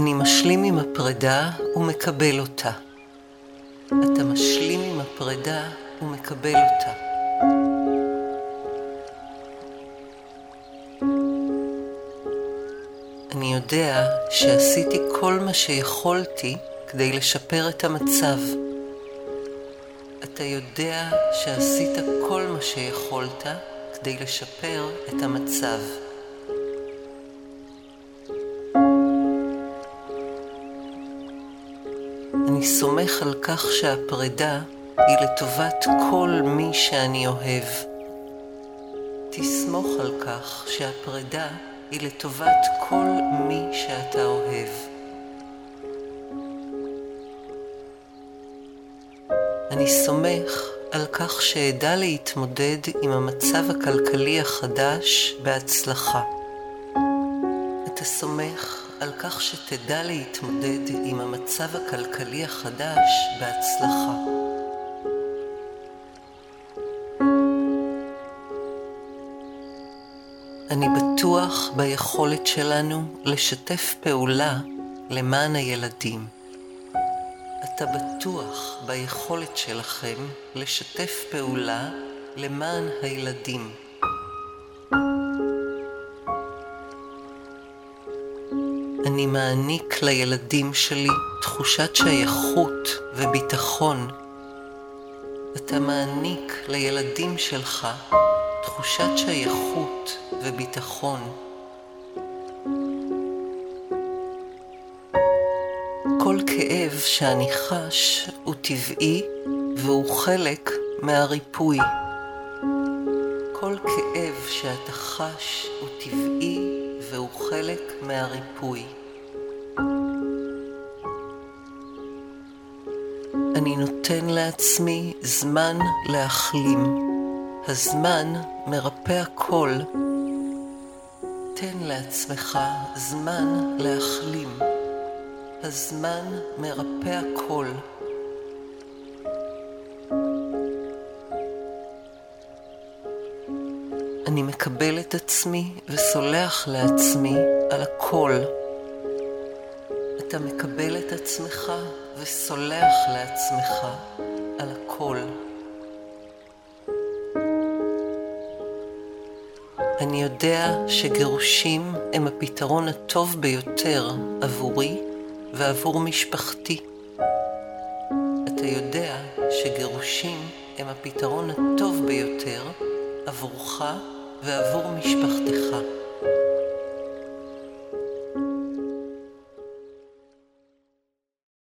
משלים עם הפרידה ומקבל אותה. אתה משלים עם הפרידה ומקבל אותה. אני יודע שעשיתי כל מה שיכולתי כדי לשפר את המצב. אתה יודע שעשית כל מה שיכולת כדי לשפר את המצב. אני סומך על כך שהפרידה היא לטובת כל מי שאני אוהב. תסמוך על כך שהפרידה היא לטובת כל מי שאתה אוהב. אני סומך על כך שאדע להתמודד עם המצב הכלכלי החדש בהצלחה. אתה סומך על כך שתדע להתמודד עם המצב הכלכלי החדש בהצלחה. אני בטוח ביכולת שלנו לשתף פעולה למען הילדים. אתה בטוח ביכולת שלכם לשתף פעולה למען הילדים. אני מעניק לילדים שלי תחושת שייכות וביטחון. אתה מעניק לילדים שלך תחושת שייכות וביטחון. כל כאב שאני חש הוא טבעי והוא חלק מהריפוי. כל כאב שאתה חש הוא טבעי והוא חלק מהריפוי. אני נותן לעצמי זמן להחלים. הזמן מרפא הכל. תן לעצמך זמן להחלים. הזמן מרפא הכל. אני מקבל את עצמי וסולח לעצמי על הכל. אתה מקבל את עצמך וסולח לעצמך על הכל. אני יודע שגירושים הם הפתרון הטוב ביותר עבורי ועבור משפחתי. אתה יודע שגירושים הם הפתרון הטוב ביותר עבורך ועבור משפחתך.